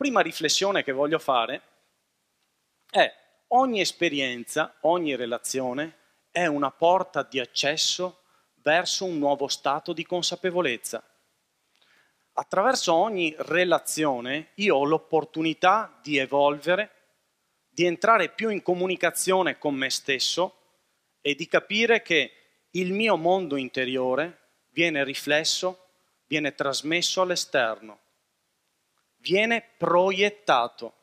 Prima riflessione che voglio fare è ogni esperienza, ogni relazione è una porta di accesso verso un nuovo stato di consapevolezza. Attraverso ogni relazione io ho l'opportunità di evolvere, di entrare più in comunicazione con me stesso e di capire che il mio mondo interiore viene riflesso, viene trasmesso all'esterno, viene proiettato.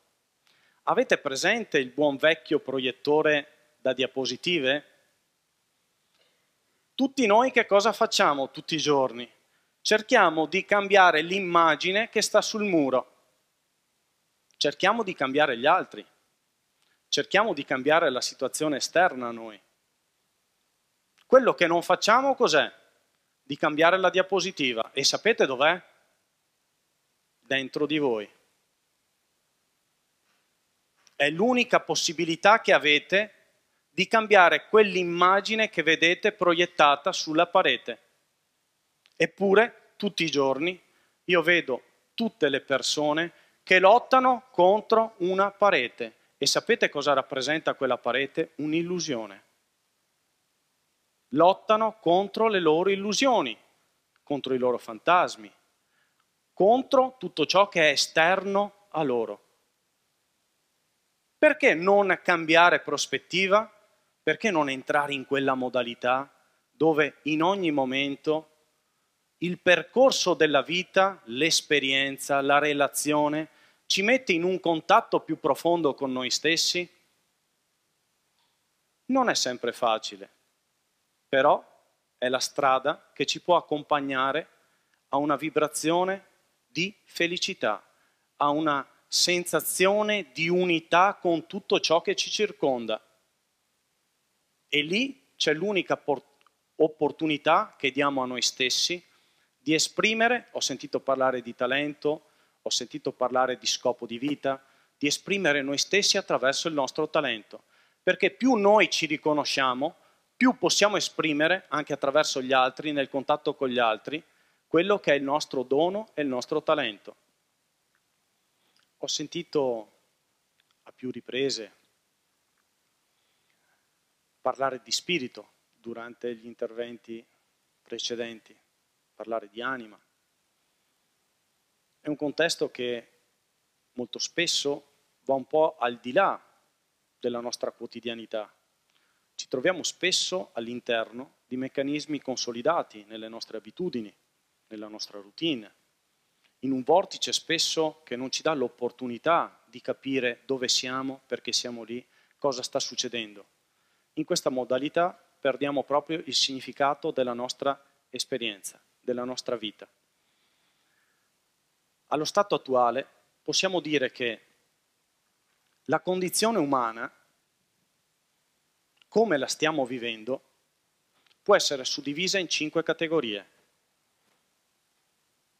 Avete presente il buon vecchio proiettore da diapositive? Tutti noi che cosa facciamo tutti i giorni? Cerchiamo di cambiare l'immagine che sta sul muro. Cerchiamo di cambiare gli altri. Cerchiamo di cambiare la situazione esterna a noi. Quello che non facciamo cos'è? Di cambiare la diapositiva. E sapete dov'è? Dentro di voi. È l'unica possibilità che avete di cambiare quell'immagine che vedete proiettata sulla parete. Eppure, tutti i giorni, io vedo tutte le persone che lottano contro una parete. E sapete cosa rappresenta quella parete? Un'illusione. Lottano contro le loro illusioni, contro i loro fantasmi, contro tutto ciò che è esterno a loro. Perché non cambiare prospettiva? perché non entrare in quella modalità dove in ogni momento il percorso della vita, l'esperienza, la relazione ci mette in un contatto più profondo con noi stessi? Non è sempre facile, però è la strada che ci può accompagnare a una vibrazione di felicità, a una sensazione di unità con tutto ciò che ci circonda. E lì c'è l'unica opportunità che diamo a noi stessi di esprimere, ho sentito parlare di talento, ho sentito parlare di scopo di vita, di esprimere noi stessi attraverso il nostro talento. Perché più noi ci riconosciamo, più possiamo esprimere anche attraverso gli altri, nel contatto con gli altri, quello che è il nostro dono e il nostro talento. Ho sentito a più riprese parlare di spirito durante gli interventi precedenti, parlare di anima. È un contesto che molto spesso va un po' al di là della nostra quotidianità. Ci troviamo spesso all'interno di meccanismi consolidati nelle nostre abitudini, nella nostra routine, in un vortice spesso che non ci dà l'opportunità di capire dove siamo, perché siamo lì, cosa sta succedendo in questa modalità perdiamo proprio il significato della nostra esperienza, della nostra vita. Allo stato attuale possiamo dire che la condizione umana, come la stiamo vivendo, può essere suddivisa in cinque categorie.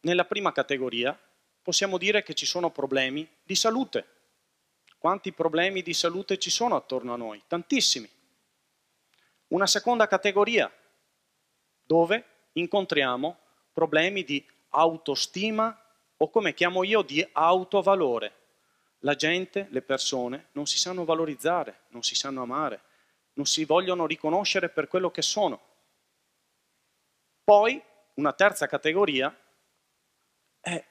Nella prima categoria possiamo dire che ci sono problemi di salute. Quanti problemi di salute ci sono attorno a noi? Tantissimi una seconda categoria dove incontriamo problemi di autostima o come chiamo io di autovalore. La gente, le persone non si sanno valorizzare, non si sanno amare, non si vogliono riconoscere per quello che sono. Poi una terza categoria è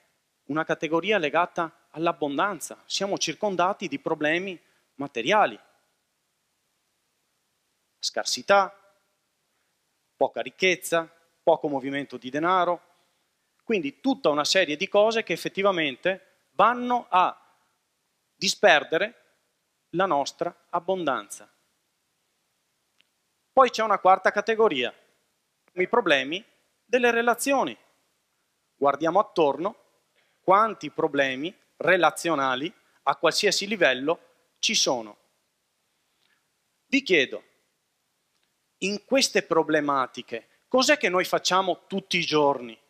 una categoria legata all'abbondanza. Siamo circondati di problemi materiali, scarsità, poca ricchezza, poco movimento di denaro, quindi tutta una serie di cose che effettivamente vanno a disperdere la nostra abbondanza. Poi c'è una quarta categoria, i problemi delle relazioni. Guardiamo attorno quanti problemi relazionali a qualsiasi livello ci sono. Vi chiedo, in queste problematiche, cos'è che noi facciamo tutti i giorni?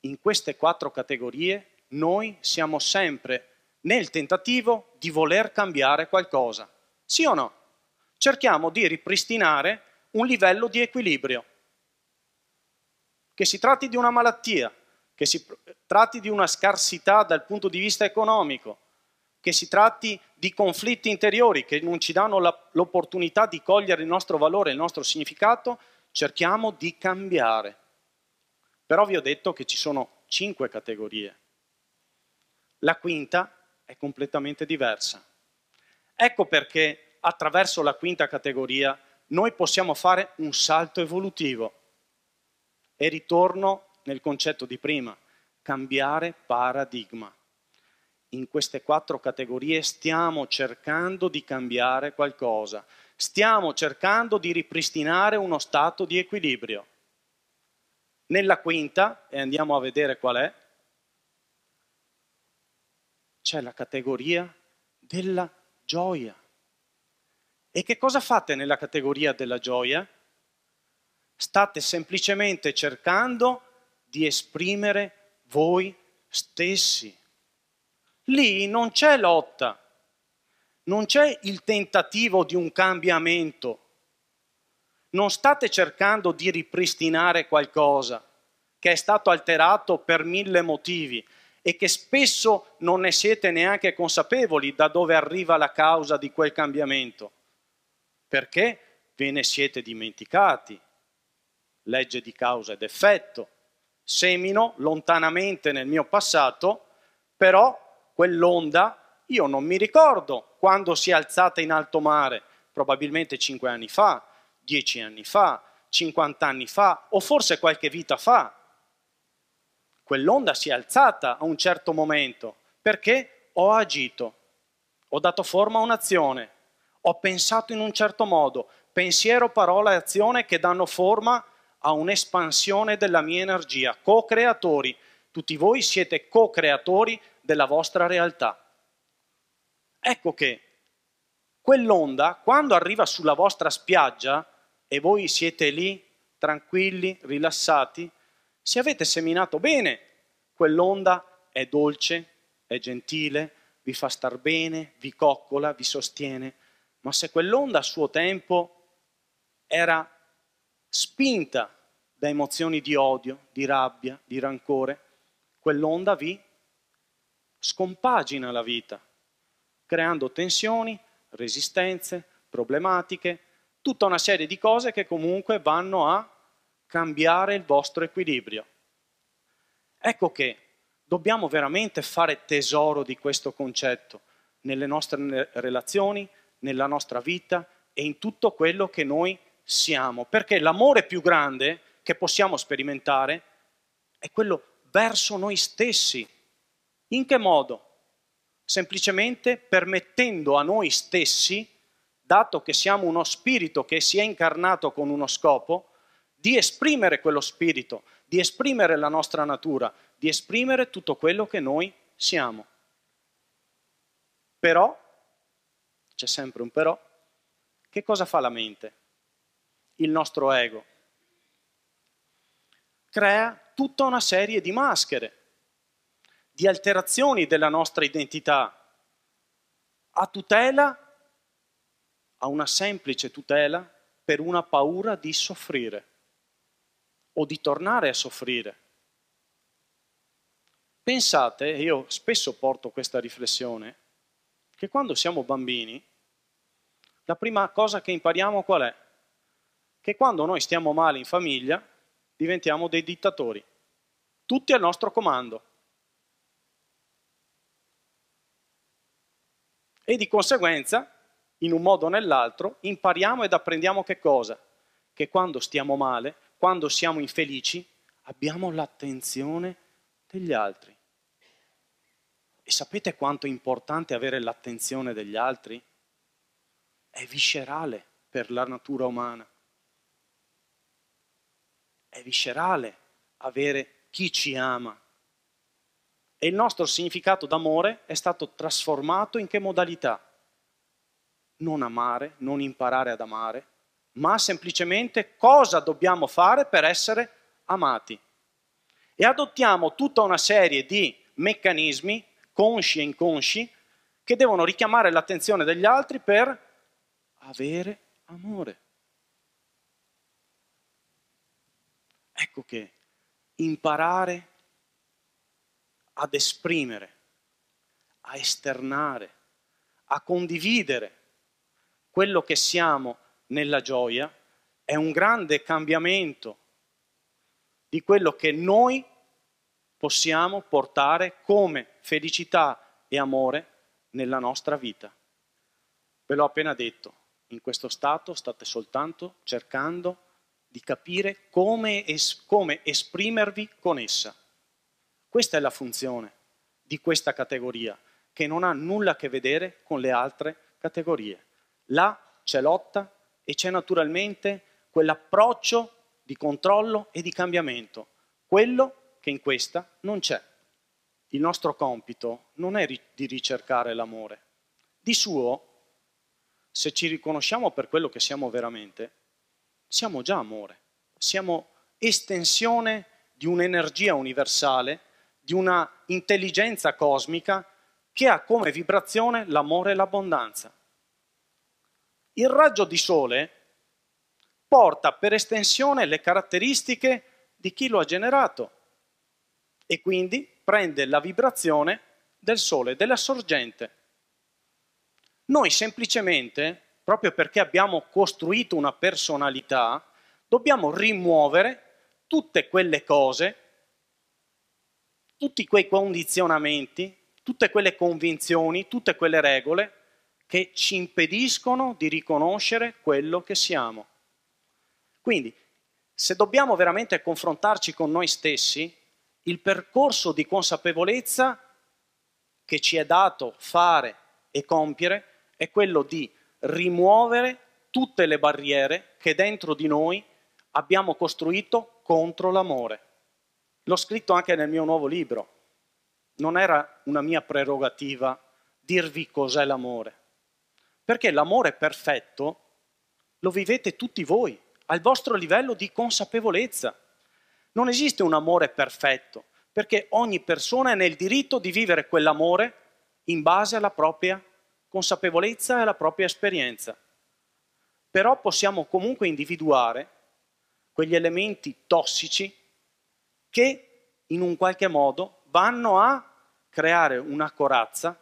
In queste quattro categorie noi siamo sempre nel tentativo di voler cambiare qualcosa. Sì o no? Cerchiamo di ripristinare un livello di equilibrio. Che si tratti di una malattia, che si tratti di una scarsità dal punto di vista economico, che si tratti di conflitti interiori che non ci danno la, l'opportunità di cogliere il nostro valore, il nostro significato, cerchiamo di cambiare. Però vi ho detto che ci sono cinque categorie. La quinta è completamente diversa. Ecco perché attraverso la quinta categoria noi possiamo fare un salto evolutivo. E ritorno nel concetto di prima, cambiare paradigma. In queste quattro categorie stiamo cercando di cambiare qualcosa, stiamo cercando di ripristinare uno stato di equilibrio. Nella quinta, e andiamo a vedere qual è, c'è la categoria della gioia. E che cosa fate nella categoria della gioia? State semplicemente cercando di esprimere voi stessi. Lì non c'è lotta, non c'è il tentativo di un cambiamento, non state cercando di ripristinare qualcosa che è stato alterato per mille motivi e che spesso non ne siete neanche consapevoli da dove arriva la causa di quel cambiamento, perché ve ne siete dimenticati. Legge di causa ed effetto semino lontanamente nel mio passato, però quell'onda io non mi ricordo quando si è alzata in alto mare, probabilmente cinque anni fa, dieci anni fa, 50 anni fa o forse qualche vita fa. Quell'onda si è alzata a un certo momento perché ho agito, ho dato forma a un'azione, ho pensato in un certo modo, pensiero, parola e azione che danno forma a un'espansione della mia energia, co-creatori. Tutti voi siete co-creatori della vostra realtà. Ecco che quell'onda, quando arriva sulla vostra spiaggia e voi siete lì tranquilli, rilassati, se avete seminato bene, quell'onda è dolce, è gentile, vi fa star bene, vi coccola, vi sostiene. Ma se quell'onda a suo tempo era spinta da emozioni di odio, di rabbia, di rancore, quell'onda vi scompagina la vita, creando tensioni, resistenze, problematiche, tutta una serie di cose che comunque vanno a cambiare il vostro equilibrio. Ecco che dobbiamo veramente fare tesoro di questo concetto nelle nostre relazioni, nella nostra vita e in tutto quello che noi siamo, perché l'amore più grande che possiamo sperimentare è quello verso noi stessi. In che modo? Semplicemente permettendo a noi stessi, dato che siamo uno spirito che si è incarnato con uno scopo, di esprimere quello spirito, di esprimere la nostra natura, di esprimere tutto quello che noi siamo. Però, c'è sempre un però, che cosa fa la mente? Il nostro ego. Crea tutta una serie di maschere, di alterazioni della nostra identità, a tutela, a una semplice tutela per una paura di soffrire o di tornare a soffrire. Pensate, io spesso porto questa riflessione, che quando siamo bambini, la prima cosa che impariamo qual è? Che quando noi stiamo male in famiglia diventiamo dei dittatori, tutti al nostro comando. E di conseguenza, in un modo o nell'altro, impariamo ed apprendiamo che cosa? Che quando stiamo male, quando siamo infelici, abbiamo l'attenzione degli altri. E sapete quanto è importante avere l'attenzione degli altri? È viscerale per la natura umana è viscerale avere chi ci ama. E il nostro significato d'amore è stato trasformato in che modalità? Non amare, non imparare ad amare, ma semplicemente cosa dobbiamo fare per essere amati. E adottiamo tutta una serie di meccanismi, consci e inconsci, che devono richiamare l'attenzione degli altri per avere amore. Ecco che imparare ad esprimere, a esternare, a condividere quello che siamo nella gioia, è un grande cambiamento di quello che noi possiamo portare come felicità e amore nella nostra vita. Ve l'ho appena detto, in questo stato state soltanto cercando di capire come, es- come esprimervi con essa. Questa è la funzione di questa categoria, che non ha nulla a che vedere con le altre categorie. Là c'è lotta e c'è naturalmente quell'approccio di controllo e di cambiamento, quello che in questa non c'è. Il nostro compito non è di ricercare l'amore. Di suo, se ci riconosciamo per quello che siamo veramente, siamo già amore, siamo estensione di un'energia universale, di una intelligenza cosmica che ha come vibrazione l'amore e l'abbondanza. Il raggio di sole porta per estensione le caratteristiche di chi lo ha generato e quindi prende la vibrazione del sole, della sorgente. Noi semplicemente, proprio perché abbiamo costruito una personalità, dobbiamo rimuovere tutte quelle cose, tutti quei condizionamenti, tutte quelle convinzioni, tutte quelle regole che ci impediscono di riconoscere quello che siamo. Quindi, se dobbiamo veramente confrontarci con noi stessi, il percorso di consapevolezza che ci è dato fare e compiere è quello di rimuovere tutte le barriere che dentro di noi abbiamo costruito contro l'amore. L'ho scritto anche nel mio nuovo libro. Non era una mia prerogativa dirvi cos'è l'amore, perché l'amore perfetto lo vivete tutti voi, al vostro livello di consapevolezza. Non esiste un amore perfetto, perché ogni persona è nel diritto di vivere quell'amore in base alla propria consapevolezza e alla propria esperienza. Però possiamo comunque individuare quegli elementi tossici che in un qualche modo vanno a creare una corazza,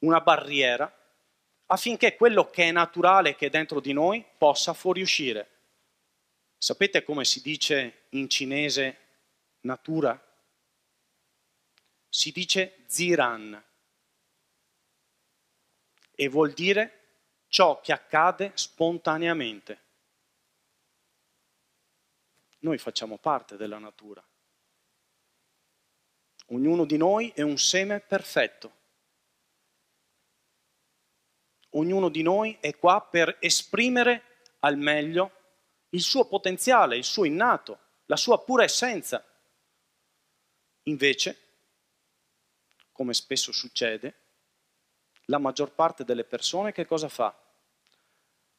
una barriera, affinché quello che è naturale che è dentro di noi possa fuoriuscire. Sapete come si dice in cinese natura? Si dice ziran e vuol dire ciò che accade spontaneamente. Noi facciamo parte della natura. Ognuno di noi è un seme perfetto. Ognuno di noi è qua per esprimere al meglio il suo potenziale, il suo innato, la sua pura essenza. Invece, come spesso succede, la maggior parte delle persone che cosa fa?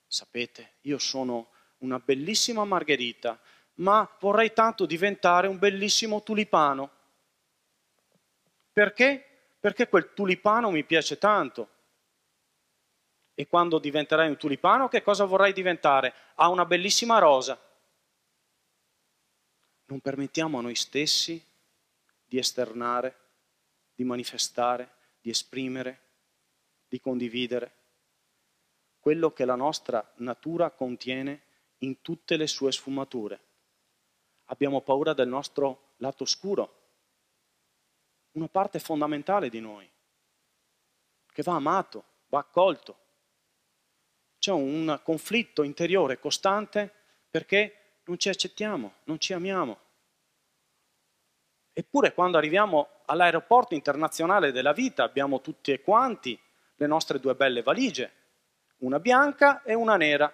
Sapete, io sono una bellissima margherita, ma vorrei tanto diventare un bellissimo tulipano. Perché? Perché quel tulipano mi piace tanto. E quando diventerai un tulipano, che cosa vorrai diventare? Ha una bellissima rosa. Non permettiamo a noi stessi di esternare, di manifestare, di esprimere, di condividere quello che la nostra natura contiene in tutte le sue sfumature. Abbiamo paura del nostro lato oscuro, una parte fondamentale di noi, che va amato, va accolto c'è un conflitto interiore costante perché non ci accettiamo, non ci amiamo. Eppure quando arriviamo all'aeroporto internazionale della vita abbiamo tutti e quanti le nostre due belle valigie, una bianca e una nera.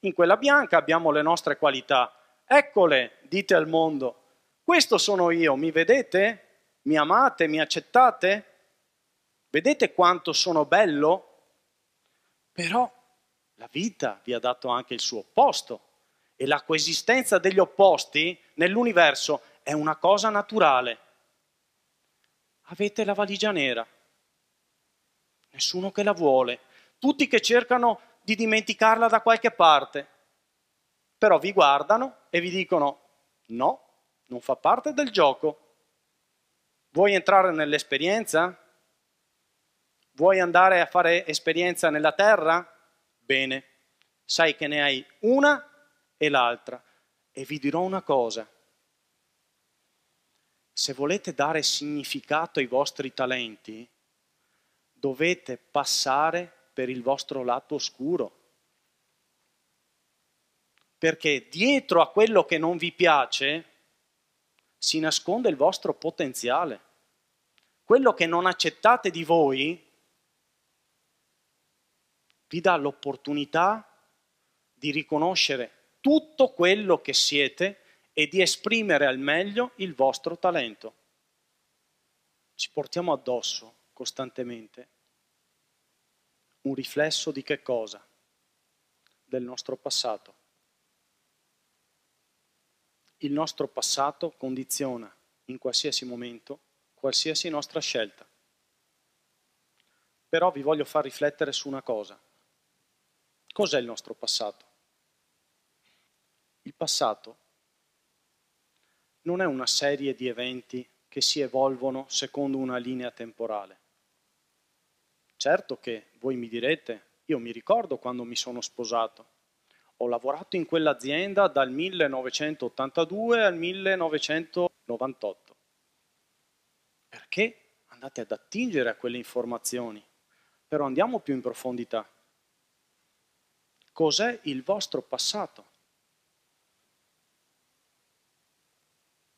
In quella bianca abbiamo le nostre qualità. Eccole, dite al mondo, questo sono io, mi vedete? Mi amate? Mi accettate? Vedete quanto sono bello? Però la vita vi ha dato anche il suo opposto e la coesistenza degli opposti nell'universo è una cosa naturale. Avete la valigia nera, nessuno che la vuole, tutti che cercano di dimenticarla da qualche parte, però vi guardano e vi dicono no, non fa parte del gioco. Vuoi entrare nell'esperienza? Vuoi andare a fare esperienza nella terra? Bene, sai che ne hai una e l'altra. E vi dirò una cosa. Se volete dare significato ai vostri talenti, dovete passare per il vostro lato oscuro. Perché dietro a quello che non vi piace si nasconde il vostro potenziale. Quello che non accettate di voi vi dà l'opportunità di riconoscere tutto quello che siete e di esprimere al meglio il vostro talento. Ci portiamo addosso costantemente un riflesso di che cosa? Del nostro passato. Il nostro passato condiziona in qualsiasi momento qualsiasi nostra scelta. Però vi voglio far riflettere su una cosa. Cos'è il nostro passato? Il passato non è una serie di eventi che si evolvono secondo una linea temporale. Certo che voi mi direte, io mi ricordo quando mi sono sposato. Ho lavorato in quell'azienda dal 1982 al 1998. Perché andate ad attingere a quelle informazioni? Però andiamo più in profondità. Cos'è il vostro passato?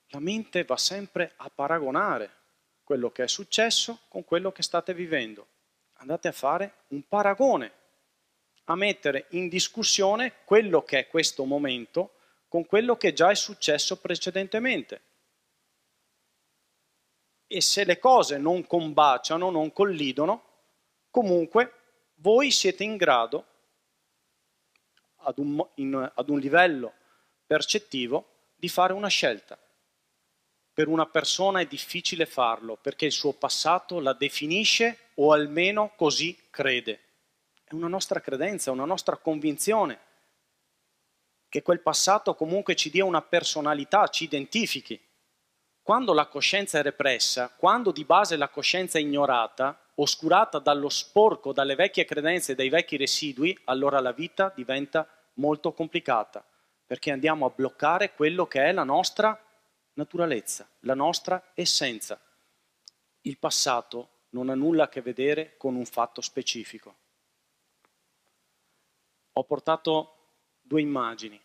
La mente va sempre a paragonare quello che è successo con quello che state vivendo andate a fare un paragone, a mettere in discussione quello che è questo momento con quello che già è successo precedentemente. E se le cose non combaciano, non collidono, comunque voi siete in grado, ad un, in, ad un livello percettivo, di fare una scelta. Per una persona è difficile farlo perché il suo passato la definisce o almeno così crede. È una nostra credenza, una nostra convinzione che quel passato comunque ci dia una personalità, ci identifichi. Quando la coscienza è repressa, quando di base la coscienza è ignorata, oscurata dallo sporco, dalle vecchie credenze, dai vecchi residui, allora la vita diventa molto complicata, perché andiamo a bloccare quello che è la nostra naturalezza, la nostra essenza. Il passato non ha nulla a che vedere con un fatto specifico. Ho portato due immagini.